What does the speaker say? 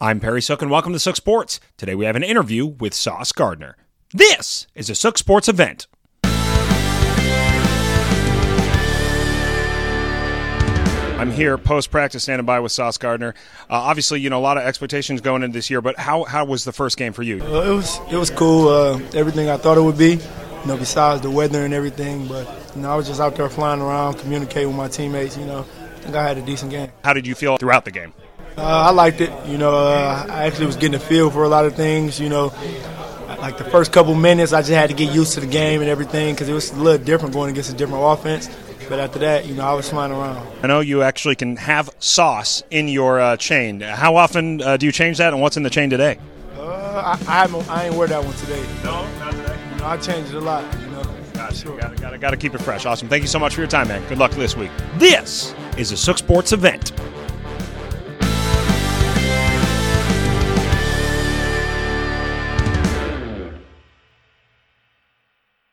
I'm Perry Sook, and welcome to Sook Sports. Today we have an interview with Sauce Gardner. This is a Sook Sports event. I'm here post practice standing by with Sauce Gardner. Uh, obviously, you know a lot of expectations going into this year, but how, how was the first game for you? Uh, it was it was cool. Uh, everything I thought it would be, you know, besides the weather and everything. But you know, I was just out there flying around, communicating with my teammates. You know, I think I had a decent game. How did you feel throughout the game? Uh, I liked it. You know, uh, I actually was getting a feel for a lot of things. You know, like the first couple minutes, I just had to get used to the game and everything because it was a little different going against a different offense. But after that, you know, I was flying around. I know you actually can have sauce in your uh, chain. How often uh, do you change that, and what's in the chain today? Uh, I, I, I ain't wear that one today. No, not today. You know, I changed it a lot. You know, Gotcha. Sure. Got to keep it fresh. Awesome. Thank you so much for your time, man. Good luck this week. This is a Sook Sports event.